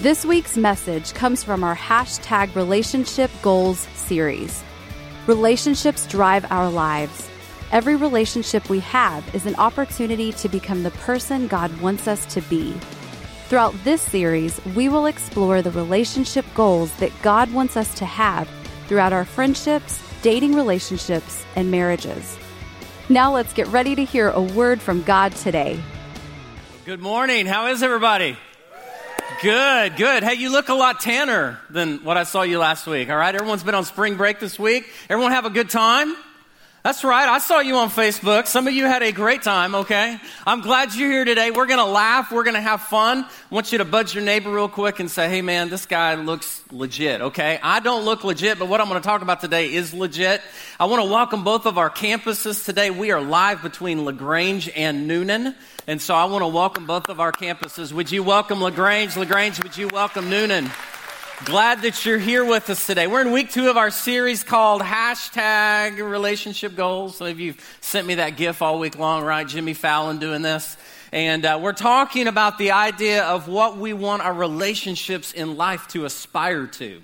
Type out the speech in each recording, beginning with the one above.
This week's message comes from our hashtag Relationship Goals series. Relationships drive our lives. Every relationship we have is an opportunity to become the person God wants us to be. Throughout this series, we will explore the relationship goals that God wants us to have throughout our friendships, dating relationships, and marriages. Now let's get ready to hear a word from God today. Good morning. How is everybody? Good, good. Hey, you look a lot tanner than what I saw you last week, all right? Everyone's been on spring break this week. Everyone have a good time? That's right. I saw you on Facebook. Some of you had a great time, okay? I'm glad you're here today. We're going to laugh. We're going to have fun. I want you to budge your neighbor real quick and say, hey, man, this guy looks legit, okay? I don't look legit, but what I'm going to talk about today is legit. I want to welcome both of our campuses today. We are live between LaGrange and Newnan. And so I want to welcome both of our campuses. Would you welcome LaGrange? LaGrange, would you welcome Newnan? Glad that you're here with us today. We're in week two of our series called hashtag relationship goals. Some of you sent me that gif all week long, right? Jimmy Fallon doing this. And uh, we're talking about the idea of what we want our relationships in life to aspire to.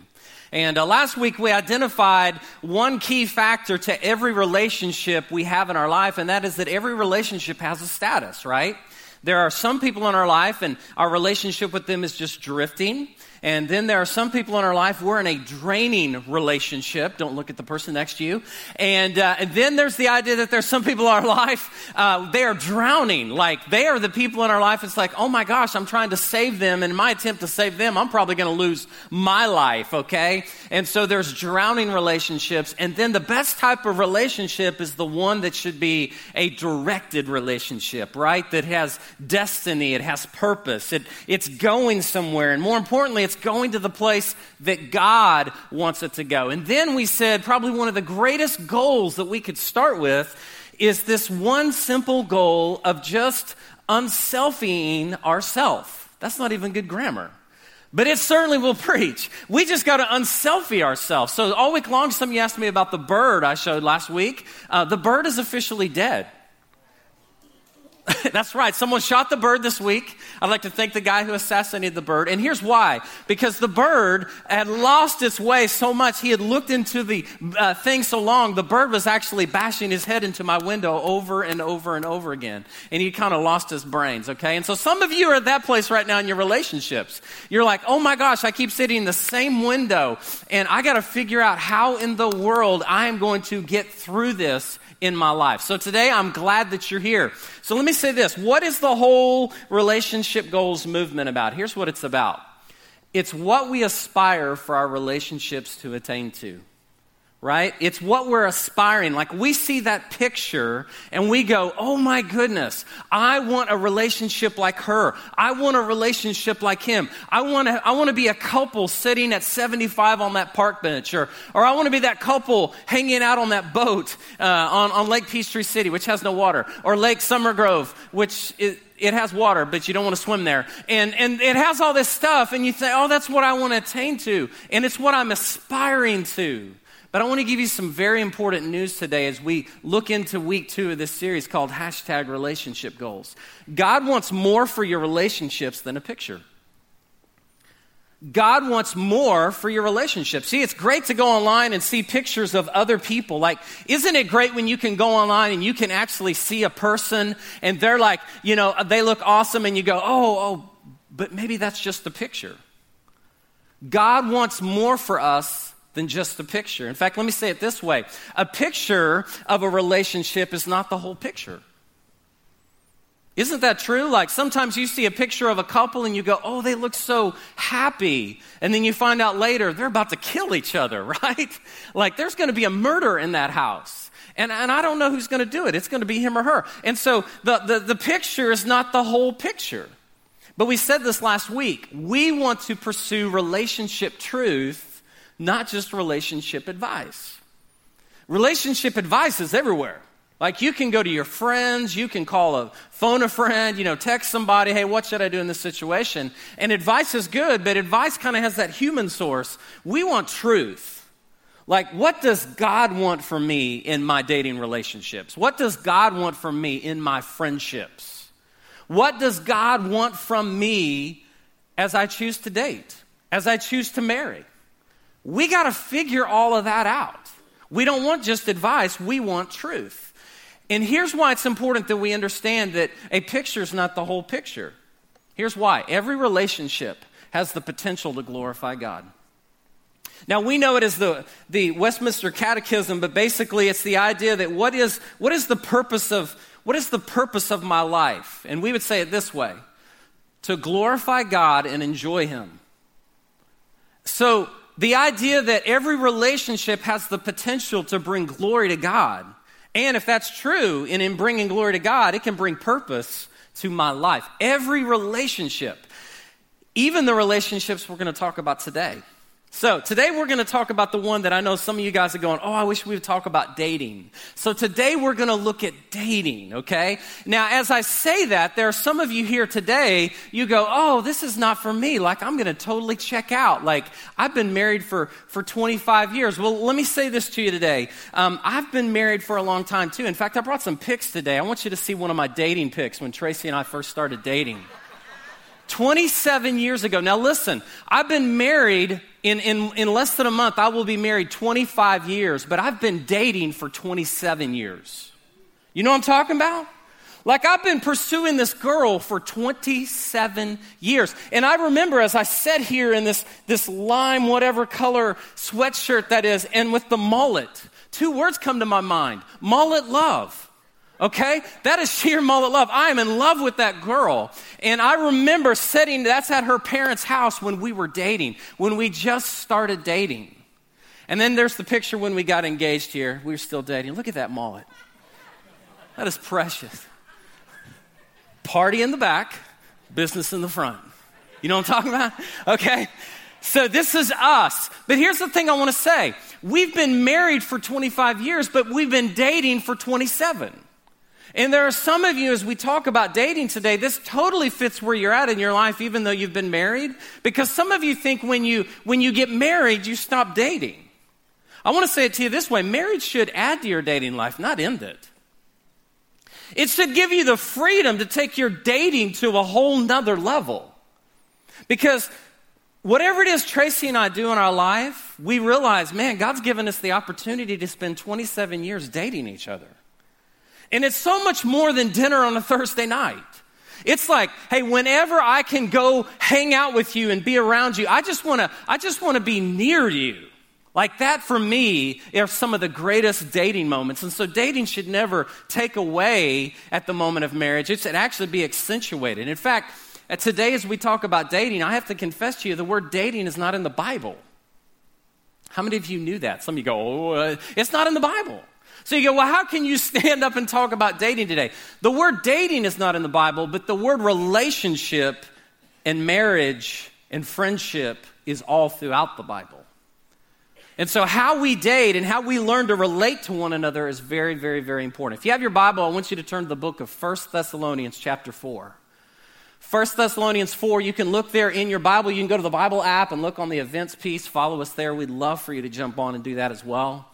And uh, last week we identified one key factor to every relationship we have in our life, and that is that every relationship has a status, right? There are some people in our life, and our relationship with them is just drifting. And then there are some people in our life, we're in a draining relationship. Don't look at the person next to you. And, uh, and then there's the idea that there's some people in our life, uh, they are drowning. Like they are the people in our life, it's like, oh my gosh, I'm trying to save them. And in my attempt to save them, I'm probably going to lose my life, okay? And so there's drowning relationships. And then the best type of relationship is the one that should be a directed relationship, right? That has destiny, it has purpose, it, it's going somewhere. And more importantly, it's going to the place that God wants it to go. And then we said probably one of the greatest goals that we could start with is this one simple goal of just unselfing ourself. That's not even good grammar. But it certainly will preach. We just got to unselfie ourselves. So all week long, some of you asked me about the bird I showed last week. Uh, the bird is officially dead. That's right. Someone shot the bird this week. I'd like to thank the guy who assassinated the bird. And here's why. Because the bird had lost its way so much. He had looked into the uh, thing so long, the bird was actually bashing his head into my window over and over and over again. And he kind of lost his brains, okay? And so some of you are at that place right now in your relationships. You're like, oh my gosh, I keep sitting in the same window. And I got to figure out how in the world I am going to get through this in my life. So today I'm glad that you're here. So let me say this. What is the whole relationship goals movement about? Here's what it's about. It's what we aspire for our relationships to attain to right? It's what we're aspiring. Like we see that picture and we go, oh my goodness, I want a relationship like her. I want a relationship like him. I want to, I want to be a couple sitting at 75 on that park bench or, or I want to be that couple hanging out on that boat uh, on, on Lake Peachtree City, which has no water, or Lake Summer Grove, which is, it has water, but you don't want to swim there. And, and it has all this stuff, and you say, oh, that's what I want to attain to. And it's what I'm aspiring to. But I want to give you some very important news today as we look into week two of this series called hashtag relationship goals. God wants more for your relationships than a picture. God wants more for your relationship. See, it's great to go online and see pictures of other people. Like, isn't it great when you can go online and you can actually see a person and they're like, you know, they look awesome and you go, oh, oh, but maybe that's just the picture. God wants more for us than just a picture. In fact, let me say it this way a picture of a relationship is not the whole picture. Isn't that true? Like sometimes you see a picture of a couple and you go, oh, they look so happy. And then you find out later they're about to kill each other, right? Like there's going to be a murder in that house. And, and I don't know who's going to do it. It's going to be him or her. And so the, the, the picture is not the whole picture. But we said this last week. We want to pursue relationship truth not just relationship advice. Relationship advice is everywhere. Like you can go to your friends, you can call a phone a friend, you know, text somebody, hey, what should I do in this situation? And advice is good, but advice kind of has that human source. We want truth. Like, what does God want from me in my dating relationships? What does God want from me in my friendships? What does God want from me as I choose to date, as I choose to marry. We got to figure all of that out. We don't want just advice, we want truth. And here's why it's important that we understand that a picture is not the whole picture. Here's why every relationship has the potential to glorify God. Now, we know it as the, the Westminster Catechism, but basically it's the idea that what is, what is the purpose of what is the purpose of my life? And we would say it this way to glorify God and enjoy Him. So, the idea that every relationship has the potential to bring glory to God. And if that's true, and in bringing glory to God, it can bring purpose to my life. Every relationship, even the relationships we're going to talk about today. So, today we're going to talk about the one that I know some of you guys are going, oh, I wish we would talk about dating. So, today we're going to look at dating, okay? Now, as I say that, there are some of you here today, you go, oh, this is not for me. Like, I'm going to totally check out. Like, I've been married for, for 25 years. Well, let me say this to you today. Um, I've been married for a long time, too. In fact, I brought some pics today. I want you to see one of my dating pics when Tracy and I first started dating. 27 years ago. Now, listen, I've been married in, in, in less than a month. I will be married 25 years, but I've been dating for 27 years. You know what I'm talking about? Like, I've been pursuing this girl for 27 years. And I remember as I sat here in this, this lime, whatever color sweatshirt that is, and with the mullet, two words come to my mind mullet love. Okay? That is sheer mullet love. I am in love with that girl. And I remember sitting, that's at her parents' house when we were dating, when we just started dating. And then there's the picture when we got engaged here. We were still dating. Look at that mullet. That is precious. Party in the back, business in the front. You know what I'm talking about? Okay? So this is us. But here's the thing I want to say. We've been married for 25 years, but we've been dating for 27. And there are some of you, as we talk about dating today, this totally fits where you're at in your life, even though you've been married. Because some of you think when you, when you get married, you stop dating. I want to say it to you this way marriage should add to your dating life, not end it. It should give you the freedom to take your dating to a whole nother level. Because whatever it is Tracy and I do in our life, we realize, man, God's given us the opportunity to spend 27 years dating each other. And it's so much more than dinner on a Thursday night. It's like, hey, whenever I can go hang out with you and be around you, I just want to I just want to be near you. Like that for me are some of the greatest dating moments. And so dating should never take away at the moment of marriage. It should actually be accentuated. In fact, today as we talk about dating, I have to confess to you the word dating is not in the Bible. How many of you knew that? Some of you go, oh, uh, it's not in the Bible. So you go, well, how can you stand up and talk about dating today? The word dating is not in the Bible, but the word relationship and marriage and friendship is all throughout the Bible. And so, how we date and how we learn to relate to one another is very, very, very important. If you have your Bible, I want you to turn to the book of 1 Thessalonians, chapter 4. 1 Thessalonians 4, you can look there in your Bible. You can go to the Bible app and look on the events piece. Follow us there. We'd love for you to jump on and do that as well.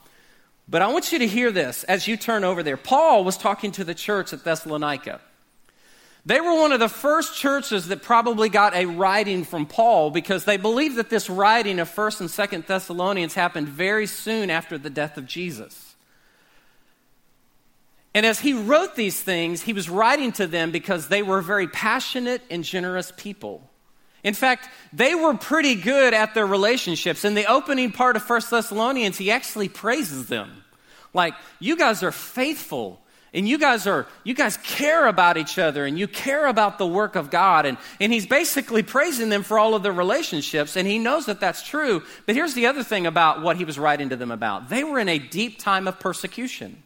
But I want you to hear this as you turn over there. Paul was talking to the church at Thessalonica. They were one of the first churches that probably got a writing from Paul because they believed that this writing of 1st and 2nd Thessalonians happened very soon after the death of Jesus. And as he wrote these things, he was writing to them because they were very passionate and generous people. In fact, they were pretty good at their relationships. In the opening part of 1 Thessalonians, he actually praises them. Like, you guys are faithful and you guys are you guys care about each other and you care about the work of god. And, and he's basically praising them for all of their relationships and he knows that that's true. But here's the other thing about what he was writing to them about. They were in a deep time of persecution.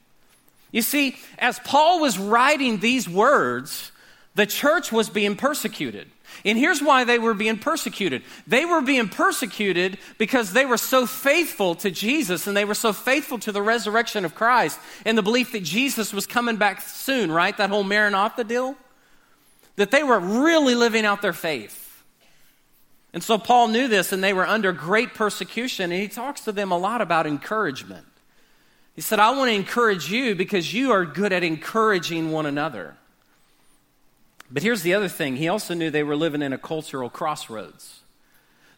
You see as paul was writing these words the church was being persecuted and here's why they were being persecuted. They were being persecuted because they were so faithful to Jesus and they were so faithful to the resurrection of Christ and the belief that Jesus was coming back soon, right? That whole Maranatha deal. That they were really living out their faith. And so Paul knew this and they were under great persecution and he talks to them a lot about encouragement. He said, I want to encourage you because you are good at encouraging one another. But here's the other thing he also knew they were living in a cultural crossroads.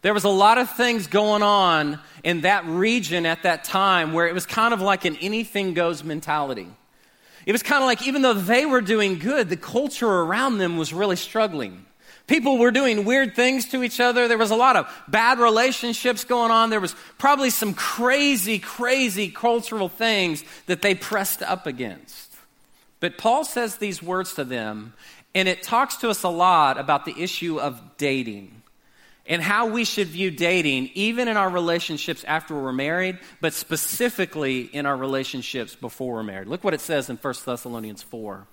There was a lot of things going on in that region at that time where it was kind of like an anything goes mentality. It was kind of like even though they were doing good, the culture around them was really struggling. People were doing weird things to each other. There was a lot of bad relationships going on. There was probably some crazy, crazy cultural things that they pressed up against. But Paul says these words to them, and it talks to us a lot about the issue of dating and how we should view dating, even in our relationships after we're married, but specifically in our relationships before we're married. Look what it says in 1 Thessalonians 4.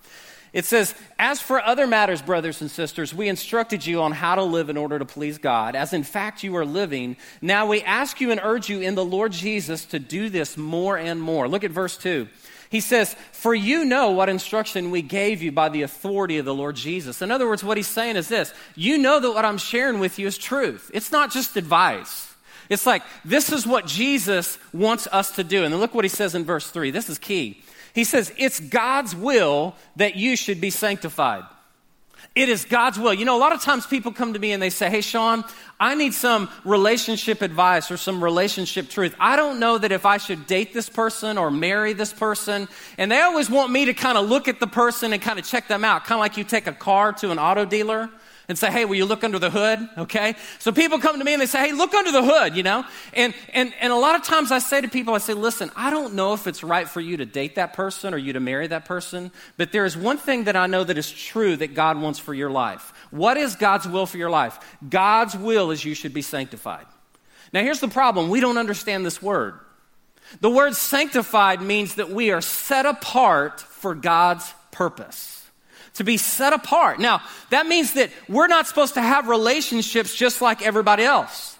It says, As for other matters, brothers and sisters, we instructed you on how to live in order to please God, as in fact you are living. Now we ask you and urge you in the Lord Jesus to do this more and more. Look at verse 2. He says, For you know what instruction we gave you by the authority of the Lord Jesus. In other words, what he's saying is this you know that what I'm sharing with you is truth. It's not just advice. It's like, this is what Jesus wants us to do. And then look what he says in verse 3. This is key. He says, It's God's will that you should be sanctified. It is God's will. You know, a lot of times people come to me and they say, Hey, Sean, I need some relationship advice or some relationship truth. I don't know that if I should date this person or marry this person. And they always want me to kind of look at the person and kind of check them out, kind of like you take a car to an auto dealer and say, hey, will you look under the hood? Okay? So people come to me and they say, hey, look under the hood, you know? And, and, and a lot of times I say to people, I say, listen, I don't know if it's right for you to date that person or you to marry that person, but there is one thing that I know that is true that God wants for your life. What is God's will for your life? God's will is you should be sanctified. Now, here's the problem we don't understand this word. The word sanctified means that we are set apart for God's purpose to be set apart. Now, that means that we're not supposed to have relationships just like everybody else.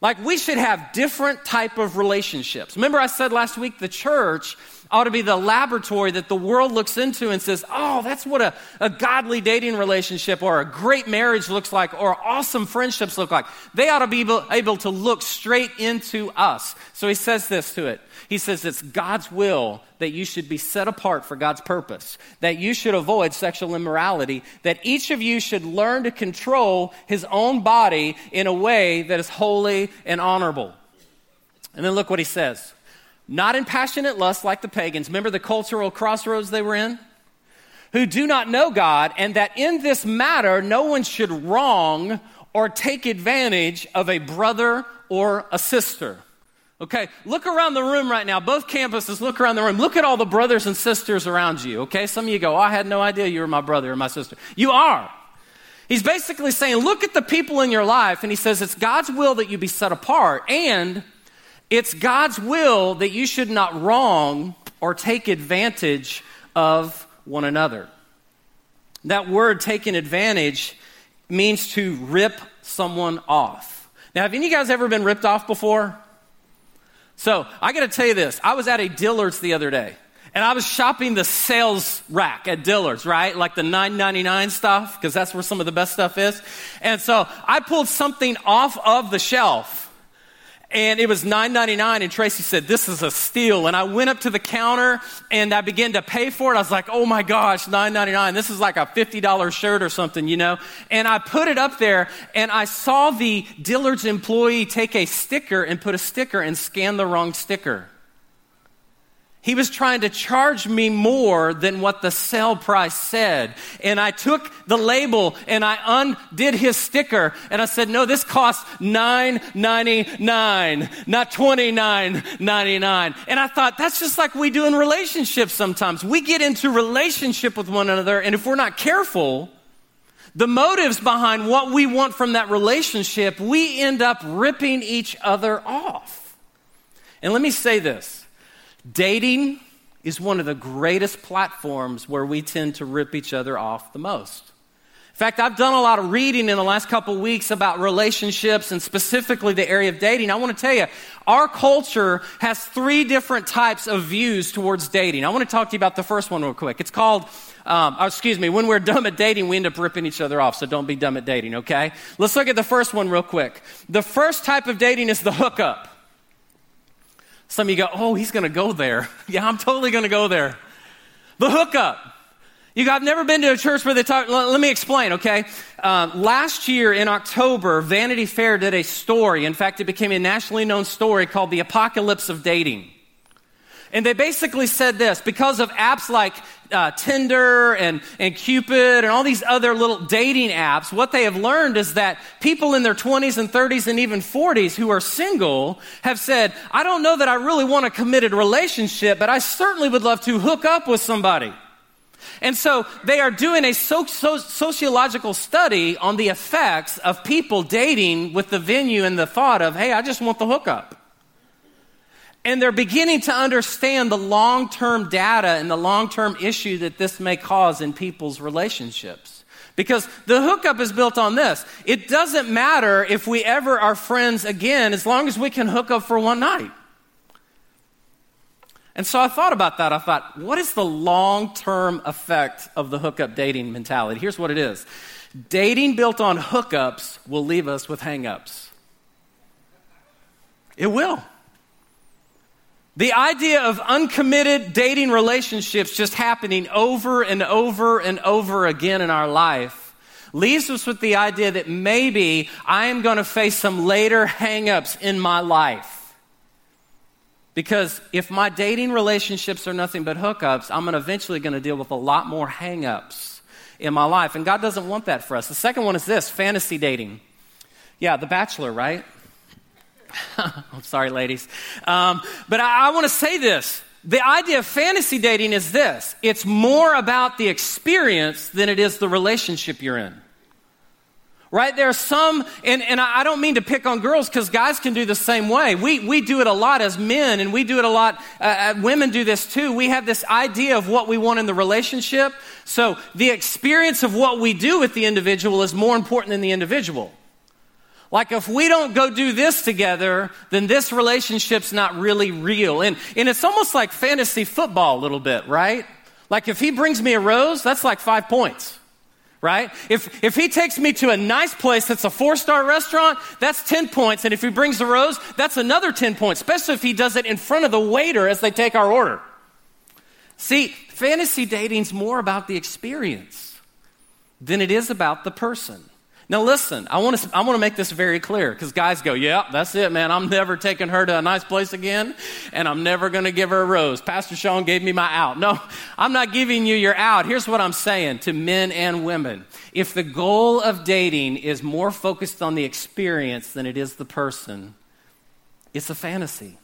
Like we should have different type of relationships. Remember I said last week the church ought to be the laboratory that the world looks into and says, oh, that's what a, a godly dating relationship or a great marriage looks like or awesome friendships look like. They ought to be able, able to look straight into us. So he says this to it. He says it's God's will that you should be set apart for God's purpose, that you should avoid sexual immorality, that each of you should learn to control his own body in a way that is holy and honorable. And then look what he says not in passionate lust like the pagans. Remember the cultural crossroads they were in? Who do not know God, and that in this matter no one should wrong or take advantage of a brother or a sister. Okay, look around the room right now. Both campuses, look around the room. Look at all the brothers and sisters around you. Okay, some of you go, oh, I had no idea you were my brother or my sister. You are. He's basically saying, look at the people in your life, and he says it's God's will that you be set apart, and it's God's will that you should not wrong or take advantage of one another. That word, taking advantage, means to rip someone off. Now, have any of you guys ever been ripped off before? So, I got to tell you this. I was at a Dillard's the other day, and I was shopping the sales rack at Dillard's, right? Like the 9.99 stuff, because that's where some of the best stuff is. And so, I pulled something off of the shelf and it was $9.99 and tracy said this is a steal. And i went up to the counter and i began to pay for it. I was like oh my gosh $9.99 this is like a $50 shirt or something you know? And i put it up there and i saw the dillard's employee take a sticker and put a sticker and scan the wrong sticker he was trying to charge me more than what the sale price said. And I took the label and I undid his sticker and I said, no, this costs $9.99, not $29.99. And I thought, that's just like we do in relationships sometimes. We get into relationship with one another and if we're not careful, the motives behind what we want from that relationship, we end up ripping each other off. And let me say this Dating is one of the greatest platforms where we tend to rip each other off the most. In fact, I've done a lot of reading in the last couple weeks about relationships and specifically the area of dating. I want to tell you, our culture has three different types of views towards dating. I want to talk to you about the first one real quick. It's called, um, oh, excuse me, when we're dumb at dating, we end up ripping each other off. So don't be dumb at dating, okay? Let's look at the first one real quick. The first type of dating is the hookup. Some of you go, oh, he's going to go there. yeah, I'm totally going to go there. The hookup. You go, I've never been to a church where they talk. Let me explain, okay? Um, last year in October, Vanity Fair did a story. In fact, it became a nationally known story called The Apocalypse of Dating. And they basically said this because of apps like uh, Tinder and, and Cupid and all these other little dating apps, what they have learned is that people in their 20s and 30s and even 40s who are single have said, I don't know that I really want a committed relationship, but I certainly would love to hook up with somebody. And so they are doing a so, so, sociological study on the effects of people dating with the venue and the thought of, hey, I just want the hookup. And they're beginning to understand the long term data and the long term issue that this may cause in people's relationships. Because the hookup is built on this. It doesn't matter if we ever are friends again as long as we can hook up for one night. And so I thought about that. I thought, what is the long term effect of the hookup dating mentality? Here's what it is dating built on hookups will leave us with hangups. It will. The idea of uncommitted dating relationships just happening over and over and over again in our life leaves us with the idea that maybe I am going to face some later hangups in my life. Because if my dating relationships are nothing but hookups, I'm eventually going to deal with a lot more hangups in my life. And God doesn't want that for us. The second one is this fantasy dating. Yeah, The Bachelor, right? I'm sorry, ladies. Um, but I, I want to say this. The idea of fantasy dating is this it's more about the experience than it is the relationship you're in. Right? There are some, and, and I don't mean to pick on girls because guys can do the same way. We, we do it a lot as men, and we do it a lot, uh, uh, women do this too. We have this idea of what we want in the relationship. So the experience of what we do with the individual is more important than the individual. Like if we don't go do this together, then this relationship's not really real. And, and it's almost like fantasy football a little bit, right? Like if he brings me a rose, that's like five points right? If, if he takes me to a nice place that's a four star restaurant, that's 10 points. And if he brings the rose, that's another 10 points, especially if he does it in front of the waiter as they take our order. See, fantasy dating's more about the experience than it is about the person. Now, listen, I want to, I want to make this very clear because guys go, yeah, that's it, man. I'm never taking her to a nice place again, and I'm never going to give her a rose. Pastor Sean gave me my out. No, I'm not giving you your out. Here's what I'm saying to men and women. If the goal of dating is more focused on the experience than it is the person, it's a fantasy.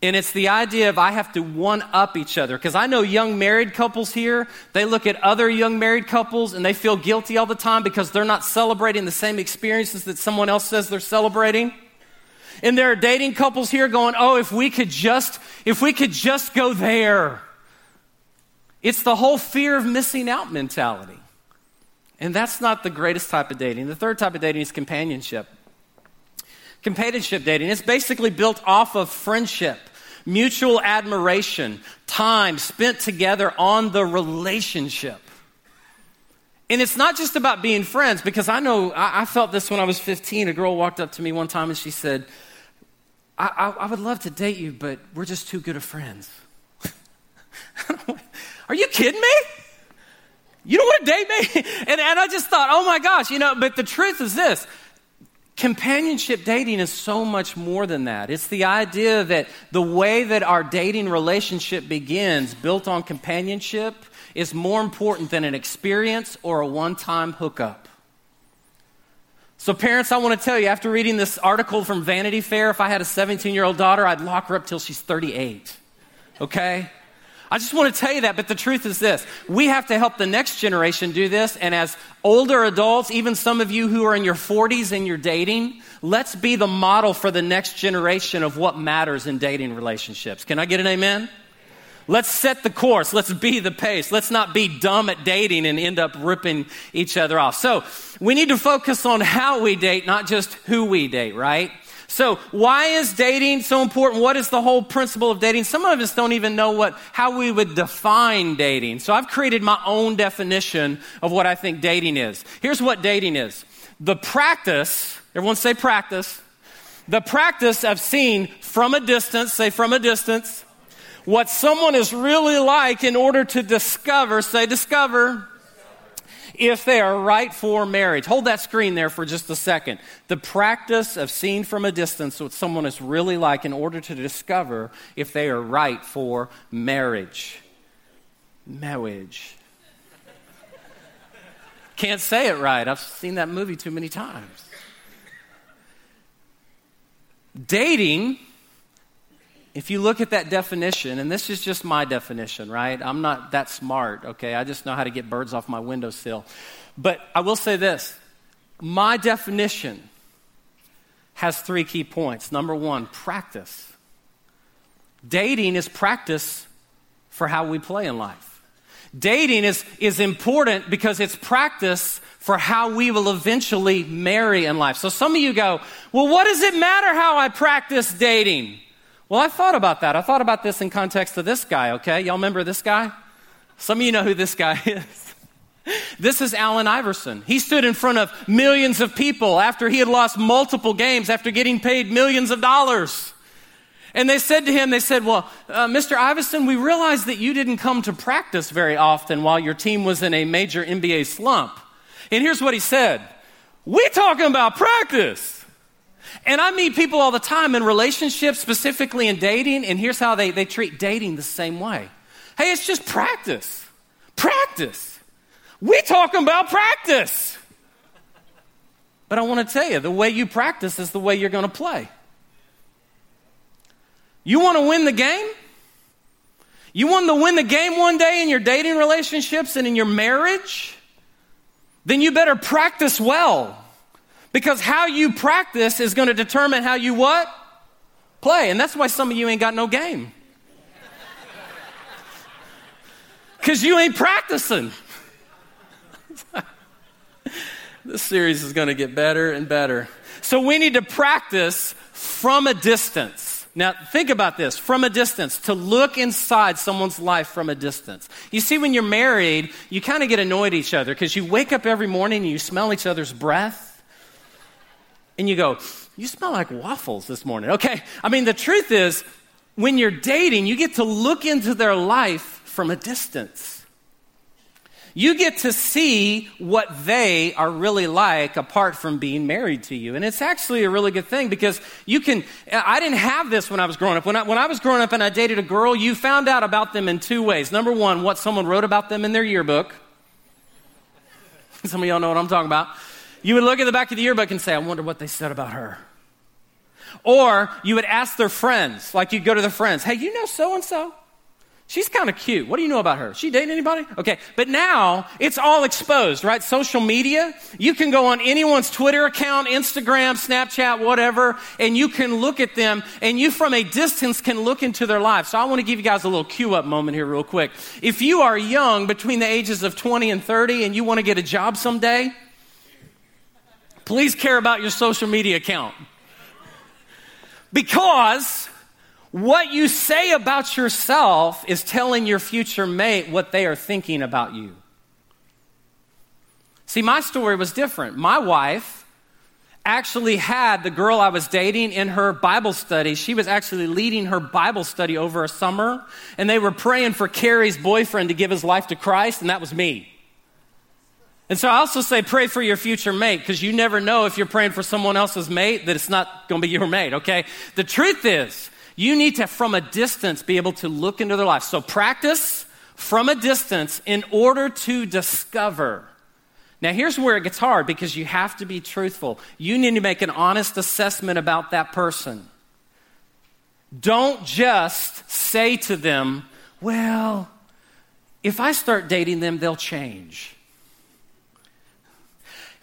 And it's the idea of I have to one up each other. Because I know young married couples here, they look at other young married couples and they feel guilty all the time because they're not celebrating the same experiences that someone else says they're celebrating. And there are dating couples here going, oh, if we could just, if we could just go there. It's the whole fear of missing out mentality. And that's not the greatest type of dating. The third type of dating is companionship. Companionship dating, it's basically built off of friendship, mutual admiration, time spent together on the relationship. And it's not just about being friends, because I know I, I felt this when I was 15. A girl walked up to me one time and she said, I, I, I would love to date you, but we're just too good of friends. Are you kidding me? You don't want to date me? And, and I just thought, oh my gosh, you know, but the truth is this Companionship dating is so much more than that. It's the idea that the way that our dating relationship begins, built on companionship, is more important than an experience or a one time hookup. So, parents, I want to tell you after reading this article from Vanity Fair, if I had a 17 year old daughter, I'd lock her up till she's 38. Okay? I just want to tell you that, but the truth is this. We have to help the next generation do this. And as older adults, even some of you who are in your 40s and you're dating, let's be the model for the next generation of what matters in dating relationships. Can I get an amen? Let's set the course. Let's be the pace. Let's not be dumb at dating and end up ripping each other off. So we need to focus on how we date, not just who we date, right? So, why is dating so important? What is the whole principle of dating? Some of us don't even know what, how we would define dating. So, I've created my own definition of what I think dating is. Here's what dating is the practice, everyone say practice, the practice of seeing from a distance, say from a distance, what someone is really like in order to discover, say, discover, if they are right for marriage. Hold that screen there for just a second. The practice of seeing from a distance what someone is really like in order to discover if they are right for marriage. Marriage. Can't say it right. I've seen that movie too many times. Dating, if you look at that definition, and this is just my definition, right? I'm not that smart, okay? I just know how to get birds off my windowsill. But I will say this my definition has three key points. Number one, practice. Dating is practice for how we play in life. Dating is, is important because it's practice for how we will eventually marry in life. So some of you go, well, what does it matter how I practice dating? Well, I thought about that. I thought about this in context of this guy, okay? Y'all remember this guy? Some of you know who this guy is. This is Allen Iverson. He stood in front of millions of people after he had lost multiple games after getting paid millions of dollars. And they said to him, they said, Well, uh, Mr. Iverson, we realized that you didn't come to practice very often while your team was in a major NBA slump. And here's what he said We're talking about practice. And I meet people all the time in relationships, specifically in dating, and here's how they, they treat dating the same way. Hey, it's just practice. Practice. We're talking about practice. But I want to tell you, the way you practice is the way you're going to play. You want to win the game? You want to win the game one day in your dating relationships and in your marriage? Then you better practice well. Because how you practice is going to determine how you what? Play. And that's why some of you ain't got no game. Because you ain't practicing. this series is going to get better and better. So we need to practice from a distance. Now, think about this from a distance, to look inside someone's life from a distance. You see, when you're married, you kind of get annoyed at each other because you wake up every morning and you smell each other's breath. And you go, You smell like waffles this morning. Okay. I mean, the truth is, when you're dating, you get to look into their life from a distance you get to see what they are really like apart from being married to you. And it's actually a really good thing because you can, I didn't have this when I was growing up. When I, when I was growing up and I dated a girl, you found out about them in two ways. Number one, what someone wrote about them in their yearbook. Some of y'all know what I'm talking about. You would look at the back of the yearbook and say, I wonder what they said about her. Or you would ask their friends, like you'd go to their friends, hey, you know so and so? She's kind of cute. What do you know about her? She dating anybody? Okay. But now it's all exposed, right? Social media. You can go on anyone's Twitter account, Instagram, Snapchat, whatever, and you can look at them and you from a distance can look into their lives. So I want to give you guys a little cue up moment here real quick. If you are young between the ages of 20 and 30 and you want to get a job someday, please care about your social media account. Because what you say about yourself is telling your future mate what they are thinking about you. See, my story was different. My wife actually had the girl I was dating in her Bible study. She was actually leading her Bible study over a summer, and they were praying for Carrie's boyfriend to give his life to Christ, and that was me. And so I also say pray for your future mate because you never know if you're praying for someone else's mate that it's not going to be your mate, okay? The truth is, you need to, from a distance, be able to look into their life. So practice from a distance in order to discover. Now, here's where it gets hard because you have to be truthful. You need to make an honest assessment about that person. Don't just say to them, well, if I start dating them, they'll change.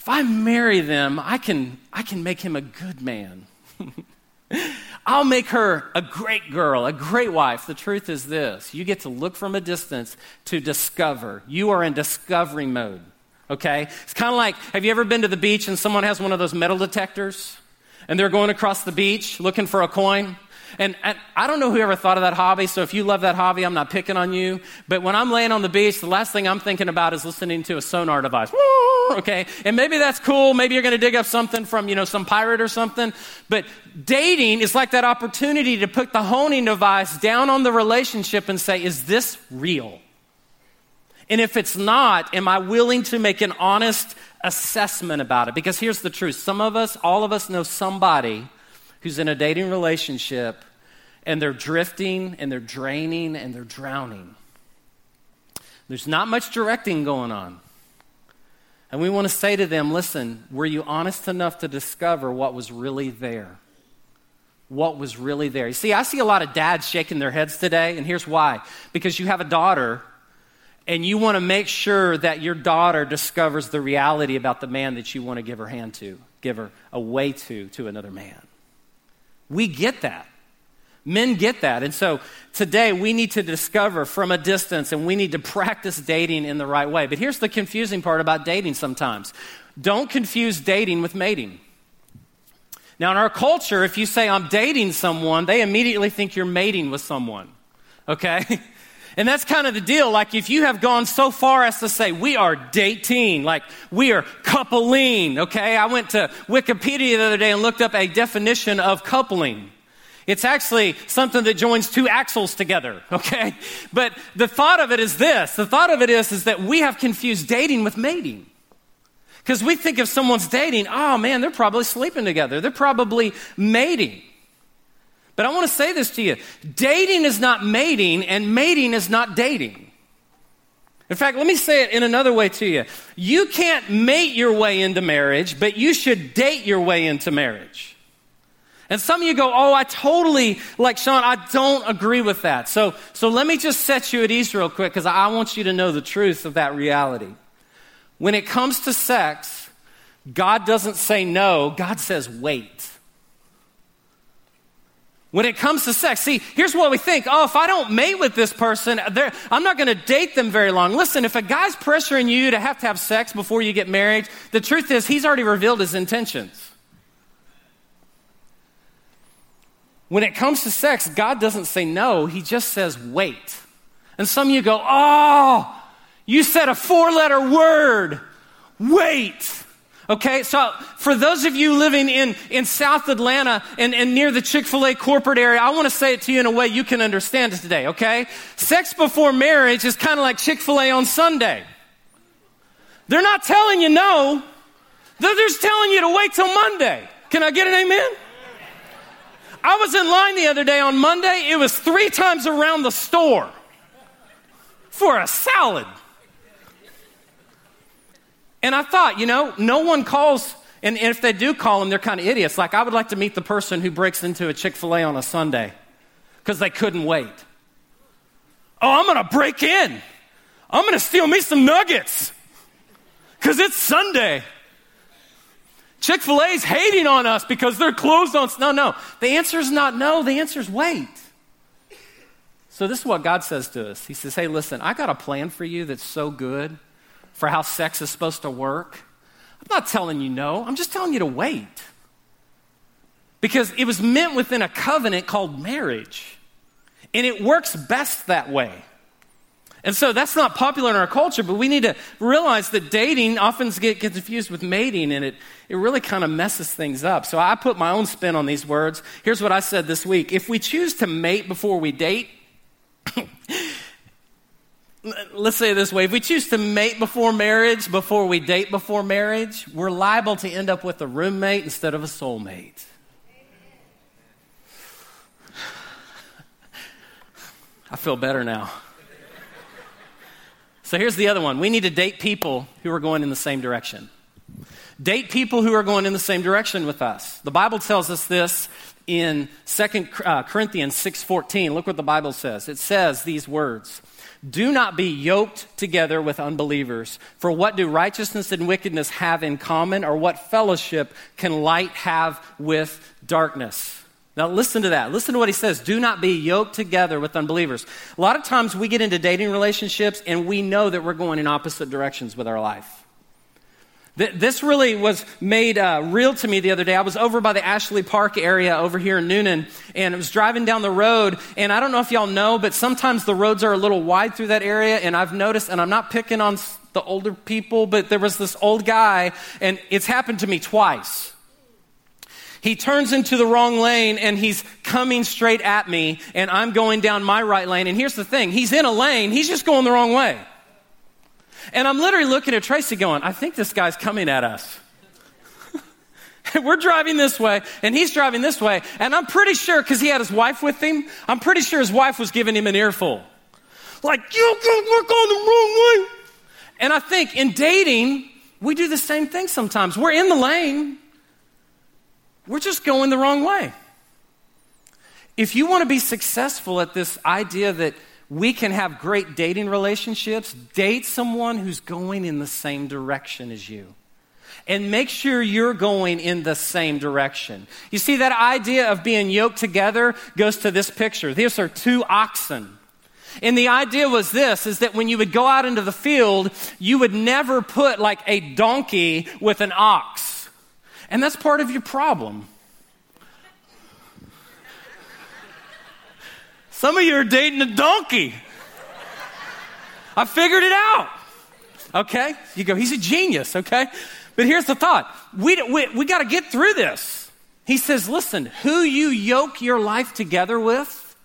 If I marry them, I can, I can make him a good man. I'll make her a great girl, a great wife. The truth is this you get to look from a distance to discover. You are in discovery mode, okay? It's kind of like have you ever been to the beach and someone has one of those metal detectors and they're going across the beach looking for a coin? And, and, I don't know who ever thought of that hobby, so if you love that hobby, I'm not picking on you. But when I'm laying on the beach, the last thing I'm thinking about is listening to a sonar device. Okay? And maybe that's cool. Maybe you're going to dig up something from, you know, some pirate or something. But dating is like that opportunity to put the honing device down on the relationship and say, is this real? And if it's not, am I willing to make an honest assessment about it? Because here's the truth some of us, all of us know somebody who's in a dating relationship and they're drifting and they're draining and they're drowning. There's not much directing going on. And we want to say to them listen, were you honest enough to discover what was really there? What was really there? You see, I see a lot of dads shaking their heads today, and here's why. Because you have a daughter and you want to make sure that your daughter discovers the reality about the man that you want to give her hand to, give her away to, to another man. We get that. Men get that. And so today we need to discover from a distance and we need to practice dating in the right way. But here's the confusing part about dating sometimes don't confuse dating with mating. Now, in our culture, if you say, I'm dating someone, they immediately think you're mating with someone. Okay? And that's kind of the deal. Like, if you have gone so far as to say, we are dating, like, we are coupling, okay? I went to Wikipedia the other day and looked up a definition of coupling. It's actually something that joins two axles together, okay? But the thought of it is this the thought of it is, is that we have confused dating with mating. Because we think if someone's dating, oh man, they're probably sleeping together, they're probably mating. But I want to say this to you dating is not mating, and mating is not dating. In fact, let me say it in another way to you. You can't mate your way into marriage, but you should date your way into marriage. And some of you go, Oh, I totally, like Sean, I don't agree with that. So, so let me just set you at ease real quick because I want you to know the truth of that reality. When it comes to sex, God doesn't say no, God says wait. When it comes to sex, see, here's what we think. Oh, if I don't mate with this person, I'm not going to date them very long. Listen, if a guy's pressuring you to have to have sex before you get married, the truth is he's already revealed his intentions. When it comes to sex, God doesn't say no, he just says wait. And some of you go, oh, you said a four letter word, wait. Okay, so for those of you living in, in South Atlanta and, and near the Chick fil A corporate area, I want to say it to you in a way you can understand it today, okay? Sex before marriage is kind of like Chick fil A on Sunday. They're not telling you no, they're just telling you to wait till Monday. Can I get an amen? I was in line the other day on Monday, it was three times around the store for a salad. And I thought, you know, no one calls, and if they do call them, they're kind of idiots. Like, I would like to meet the person who breaks into a Chick fil A on a Sunday because they couldn't wait. Oh, I'm going to break in. I'm going to steal me some nuggets because it's Sunday. Chick fil A's hating on us because they're closed on. No, no. The answer is not no. The answer is wait. So, this is what God says to us He says, Hey, listen, I got a plan for you that's so good for how sex is supposed to work. I'm not telling you no, I'm just telling you to wait. Because it was meant within a covenant called marriage. And it works best that way. And so that's not popular in our culture, but we need to realize that dating often gets confused with mating, and it, it really kind of messes things up. So I put my own spin on these words. Here's what I said this week If we choose to mate before we date, let's say it this way if we choose to mate before marriage, before we date before marriage, we're liable to end up with a roommate instead of a soulmate. I feel better now. So here's the other one we need to date people who are going in the same direction. Date people who are going in the same direction with us. The Bible tells us this in 2 uh, Corinthians 6:14. Look what the Bible says. It says these words. Do not be yoked together with unbelievers. For what do righteousness and wickedness have in common, or what fellowship can light have with darkness? Now, listen to that. Listen to what he says. Do not be yoked together with unbelievers. A lot of times we get into dating relationships and we know that we're going in opposite directions with our life. This really was made uh, real to me the other day. I was over by the Ashley Park area over here in Newnan, and I was driving down the road. And I don't know if y'all know, but sometimes the roads are a little wide through that area. And I've noticed, and I'm not picking on the older people, but there was this old guy, and it's happened to me twice. He turns into the wrong lane and he's coming straight at me, and I'm going down my right lane. And here's the thing he's in a lane, he's just going the wrong way. And I'm literally looking at Tracy going, I think this guy's coming at us. We're driving this way, and he's driving this way, and I'm pretty sure, because he had his wife with him, I'm pretty sure his wife was giving him an earful. Like, you look on the wrong way. And I think in dating, we do the same thing sometimes. We're in the lane, we're just going the wrong way. If you want to be successful at this idea that we can have great dating relationships. Date someone who's going in the same direction as you. And make sure you're going in the same direction. You see, that idea of being yoked together goes to this picture. These are two oxen. And the idea was this is that when you would go out into the field, you would never put like a donkey with an ox. And that's part of your problem. Some of you are dating a donkey. I figured it out. Okay? You go, he's a genius, okay? But here's the thought we, we, we got to get through this. He says, listen, who you yoke your life together with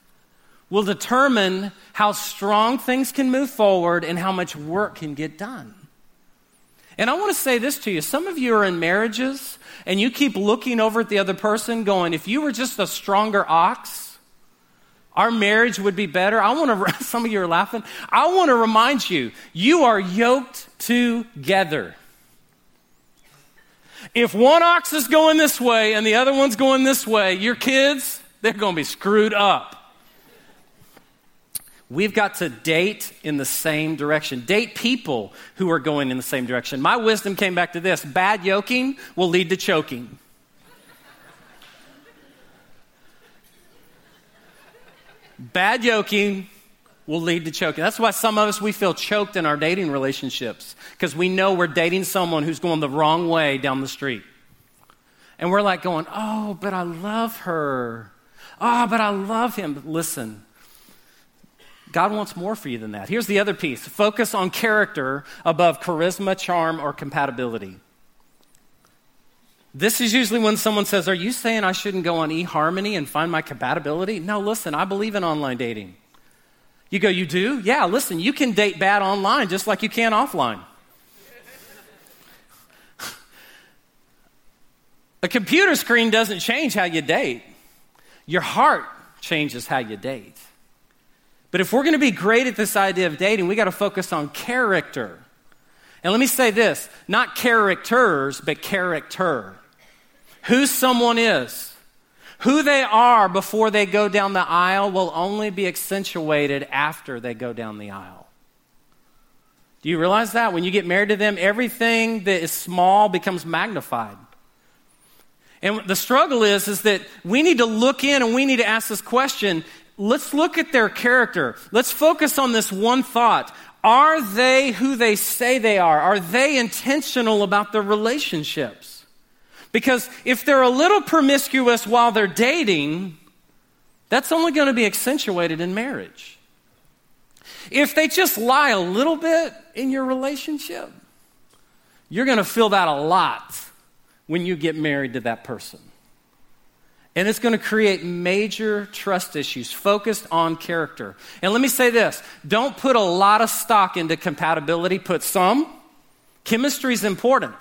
will determine how strong things can move forward and how much work can get done. And I want to say this to you. Some of you are in marriages and you keep looking over at the other person going, if you were just a stronger ox, our marriage would be better. I want to, some of you are laughing. I want to remind you, you are yoked together. If one ox is going this way and the other one's going this way, your kids, they're going to be screwed up. We've got to date in the same direction. Date people who are going in the same direction. My wisdom came back to this bad yoking will lead to choking. Bad yoking will lead to choking. That's why some of us, we feel choked in our dating relationships because we know we're dating someone who's going the wrong way down the street. And we're like going, oh, but I love her. Oh, but I love him. But listen, God wants more for you than that. Here's the other piece focus on character above charisma, charm, or compatibility. This is usually when someone says, Are you saying I shouldn't go on eHarmony and find my compatibility? No, listen, I believe in online dating. You go, You do? Yeah, listen, you can date bad online just like you can offline. A computer screen doesn't change how you date, your heart changes how you date. But if we're going to be great at this idea of dating, we got to focus on character. And let me say this not characters, but character who someone is, who they are before they go down the aisle will only be accentuated after they go down the aisle. Do you realize that? When you get married to them, everything that is small becomes magnified. And the struggle is, is that we need to look in and we need to ask this question. Let's look at their character. Let's focus on this one thought. Are they who they say they are? Are they intentional about their relationships? Because if they're a little promiscuous while they're dating, that's only going to be accentuated in marriage. If they just lie a little bit in your relationship, you're going to feel that a lot when you get married to that person. And it's going to create major trust issues focused on character. And let me say this don't put a lot of stock into compatibility, put some. Chemistry is important.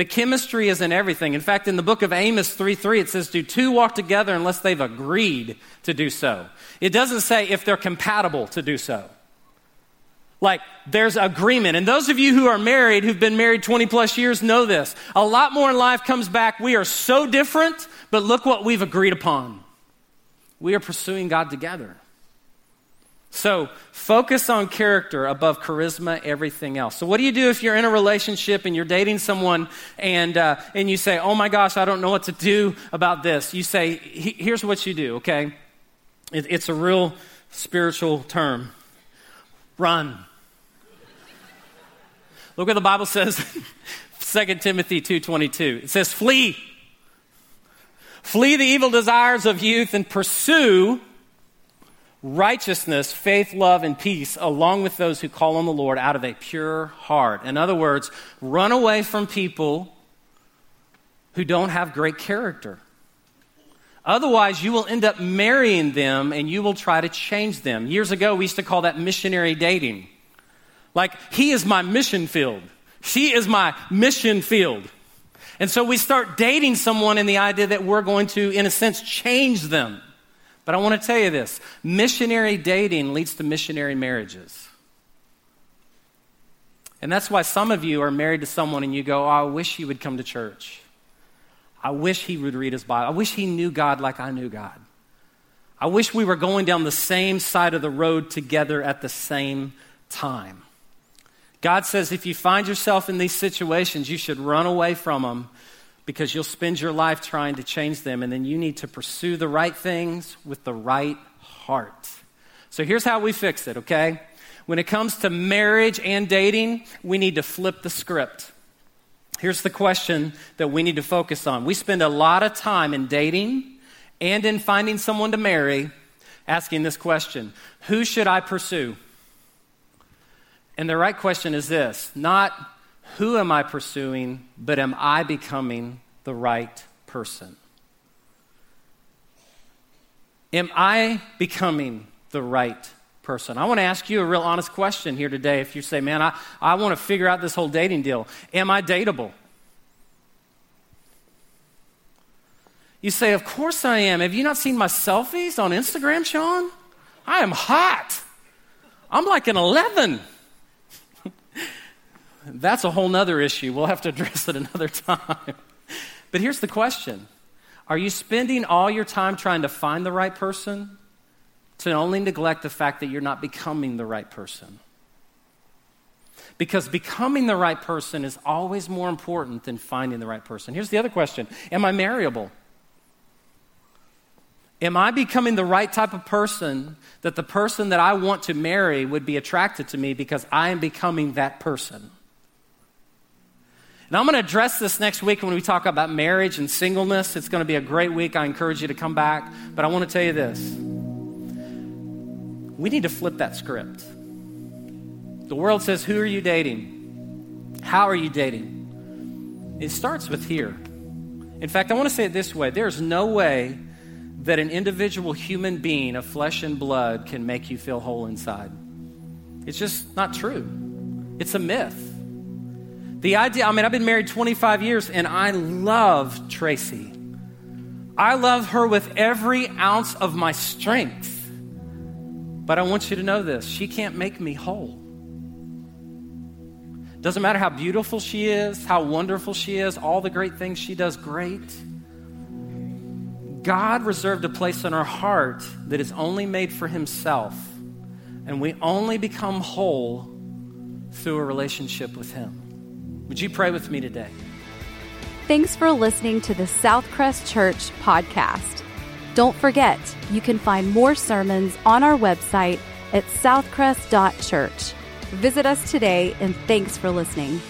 The chemistry isn't everything. In fact, in the book of Amos 3 3, it says, Do two walk together unless they've agreed to do so? It doesn't say if they're compatible to do so. Like, there's agreement. And those of you who are married, who've been married 20 plus years, know this. A lot more in life comes back. We are so different, but look what we've agreed upon. We are pursuing God together. So focus on character above charisma, everything else. So what do you do if you're in a relationship and you're dating someone and uh, and you say, "Oh my gosh, I don't know what to do about this"? You say, "Here's what you do." Okay, it, it's a real spiritual term. Run. Look what the Bible says. 2 Timothy 2:22. It says, "Flee. Flee the evil desires of youth and pursue righteousness, faith, love, and peace, along with those who call on the Lord out of a pure heart. In other words, run away from people who don't have great character. Otherwise, you will end up marrying them and you will try to change them. Years ago, we used to call that missionary dating. Like, he is my mission field. She is my mission field. And so we start dating someone in the idea that we're going to, in a sense, change them. But I want to tell you this missionary dating leads to missionary marriages. And that's why some of you are married to someone and you go, oh, I wish he would come to church. I wish he would read his Bible. I wish he knew God like I knew God. I wish we were going down the same side of the road together at the same time. God says if you find yourself in these situations, you should run away from them because you'll spend your life trying to change them, and then you need to pursue the right things with the right heart. So here's how we fix it, okay? When it comes to marriage and dating, we need to flip the script. Here's the question that we need to focus on. We spend a lot of time in dating and in finding someone to marry asking this question Who should I pursue? And the right question is this not who am I pursuing, but am I becoming the right person? Am I becoming the right person? I want to ask you a real honest question here today. If you say, man, I, I want to figure out this whole dating deal, am I dateable? You say, Of course I am. Have you not seen my selfies on Instagram, Sean? I am hot. I'm like an 11. That's a whole nother issue. We'll have to address it another time. But here's the question Are you spending all your time trying to find the right person to only neglect the fact that you're not becoming the right person? Because becoming the right person is always more important than finding the right person. Here's the other question Am I marryable? Am I becoming the right type of person that the person that I want to marry would be attracted to me because I am becoming that person? And I'm going to address this next week when we talk about marriage and singleness. It's going to be a great week. I encourage you to come back. But I want to tell you this we need to flip that script. The world says, Who are you dating? How are you dating? It starts with here. In fact, I want to say it this way there's no way that an individual human being of flesh and blood can make you feel whole inside. It's just not true. It's a myth. The idea, I mean, I've been married 25 years and I love Tracy. I love her with every ounce of my strength. But I want you to know this she can't make me whole. Doesn't matter how beautiful she is, how wonderful she is, all the great things she does great. God reserved a place in our heart that is only made for Himself. And we only become whole through a relationship with Him. Would you pray with me today? Thanks for listening to the Southcrest Church podcast. Don't forget, you can find more sermons on our website at southcrest.church. Visit us today and thanks for listening.